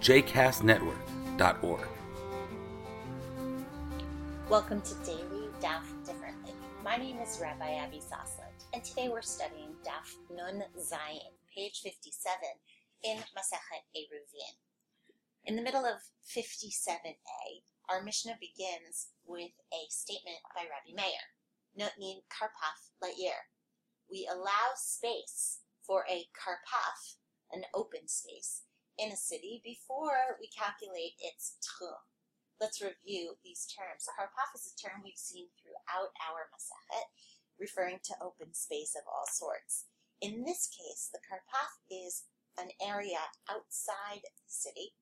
jcastnetwork.org. Welcome to Daily Daf Differently. My name is Rabbi Abby Sosland, and today we're studying Daf Nun Zayin, page 57 in Masachet Eruvin. In the middle of 57a, our Mishnah begins with a statement by Rabbi Meir, Notnin Karpaf La'ir. We allow space for a karpaf, an open space, in a city before we calculate its tchum. Let's review these terms. Karpaf is a term we've seen throughout our Masachet, referring to open space of all sorts. In this case, the karpaf is an area outside the city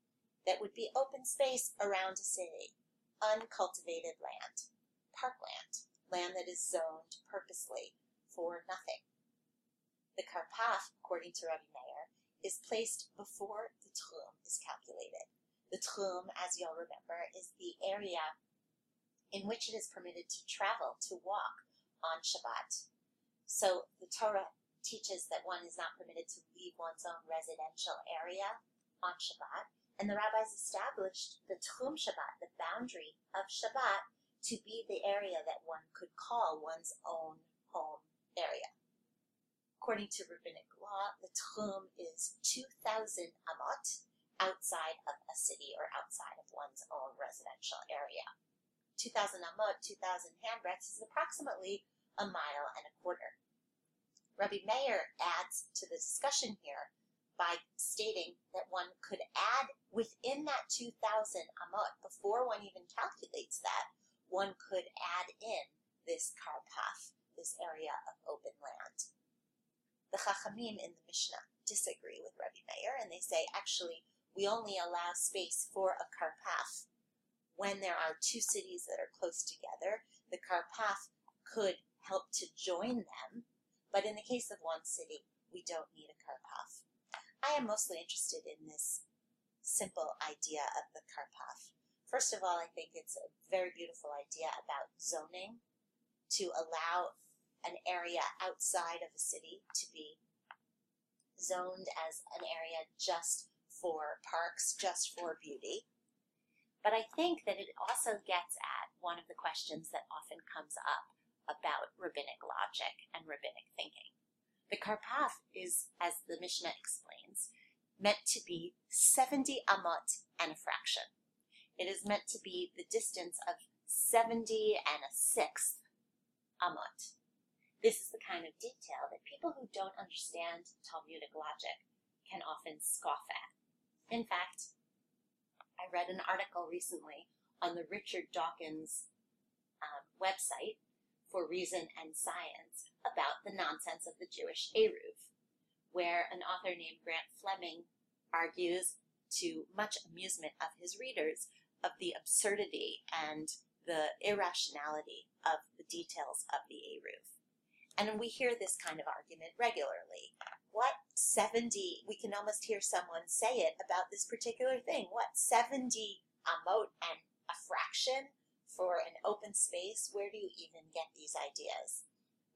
that would be open space around a city, uncultivated land, parkland, land that is zoned purposely for nothing. The karpaf, according to Rabbi Meir, is placed before tchum is calculated. The tchum, as you'll remember, is the area in which it is permitted to travel, to walk on Shabbat. So the Torah teaches that one is not permitted to leave one's own residential area on Shabbat, and the rabbis established the Tchum Shabbat, the boundary of Shabbat, to be the area that one could call one's own home area. According to rabbinic law, the Tchum is 2,000 amot outside of a city or outside of one's own residential area. 2,000 amot, 2,000 handbreadths, is approximately a mile and a quarter. Rabbi Meir adds to the discussion here by stating that one could add within that 2,000 amot, before one even calculates that, one could add in this karpaf, this area of open land. The Chachamim in the Mishnah disagree with Rabbi Meir, and they say actually we only allow space for a karpaf when there are two cities that are close together. The karpaf could help to join them, but in the case of one city, we don't need a karpaf. I am mostly interested in this simple idea of the karpaf. First of all, I think it's a very beautiful idea about zoning to allow an area outside of a city to be zoned as an area just for parks, just for beauty. But I think that it also gets at one of the questions that often comes up about rabbinic logic and rabbinic thinking. The Karpaf is, as the Mishnah explains, meant to be 70 amot and a fraction. It is meant to be the distance of 70 and a sixth amot. This is the kind of detail that people who don't understand Talmudic logic can often scoff at. In fact, I read an article recently on the Richard Dawkins um, website for Reason and Science about the nonsense of the Jewish Eruv, where an author named Grant Fleming argues, to much amusement of his readers, of the absurdity and the irrationality of the details of the Eruv. And we hear this kind of argument regularly. What 70, we can almost hear someone say it about this particular thing. What 70 amot and a fraction for an open space, where do you even get these ideas?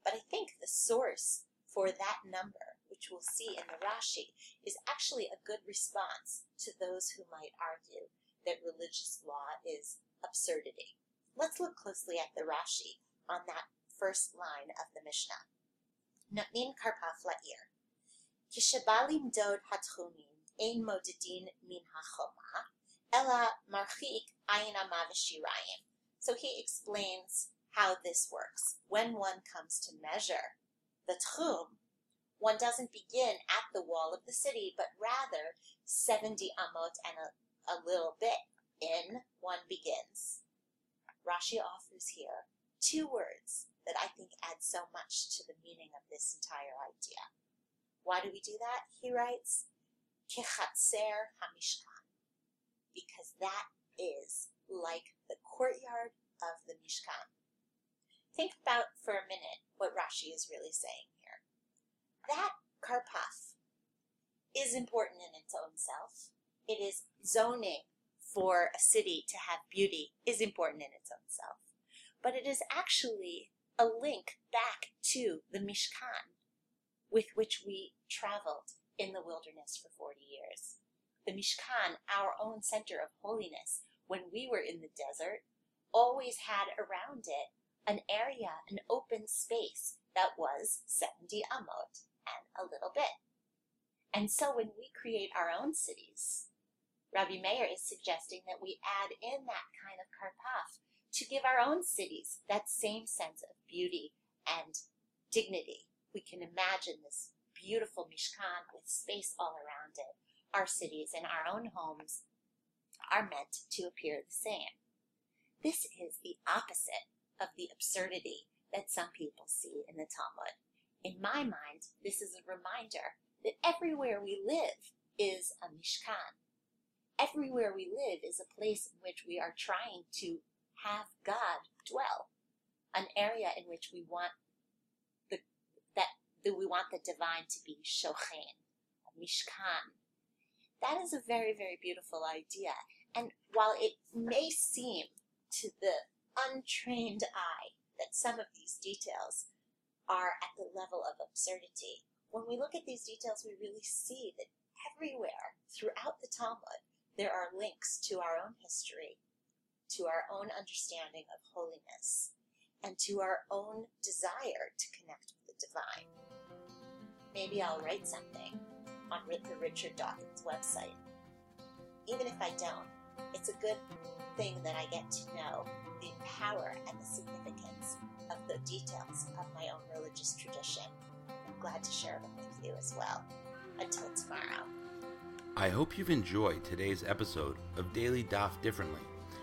But I think the source for that number, which we'll see in the Rashi, is actually a good response to those who might argue that religious law is absurdity. Let's look closely at the Rashi on that first line of the Mishnah. Notnin karpaf la'ir. Kishabalim dod hatchumin ein modedin min hachoma, ela marchik ayin amavashirayim. So he explains how this works. When one comes to measure the tchum, one doesn't begin at the wall of the city, but rather 70 amot and a, a little bit in one begins. Rashi offers here two words that I think adds so much to the meaning of this entire idea. Why do we do that? He writes, Kechatzer Hamishkan. because that is like the courtyard of the Mishkan. Think about for a minute what Rashi is really saying here. That karpaf is important in its own self. It is zoning for a city to have beauty is important in its own self. But it is actually a link back to the Mishkan with which we traveled in the wilderness for 40 years. The Mishkan, our own center of holiness, when we were in the desert, always had around it an area, an open space that was 70 amot and a little bit. And so when we create our own cities, Rabbi Meir is suggesting that we add in that kind of karpaf to give our own cities that same sense of beauty and dignity. We can imagine this beautiful Mishkan with space all around it. Our cities and our own homes are meant to appear the same. This is the opposite of the absurdity that some people see in the Talmud. In my mind, this is a reminder that everywhere we live is a Mishkan, everywhere we live is a place in which we are trying to have God dwell, an area in which we want the that, that we want the divine to be shochen, mishkan. That is a very, very beautiful idea. And while it may seem to the untrained eye that some of these details are at the level of absurdity, when we look at these details, we really see that everywhere throughout the Talmud, there are links to our own history, to our own understanding of holiness, and to our own desire to connect with the divine. Maybe I'll write something on the Richard Dawkins website. Even if I don't, it's a good thing that I get to know the power and the significance of the details of my own religious tradition. I'm glad to share them with you as well. Until tomorrow. I hope you've enjoyed today's episode of Daily Daf Differently,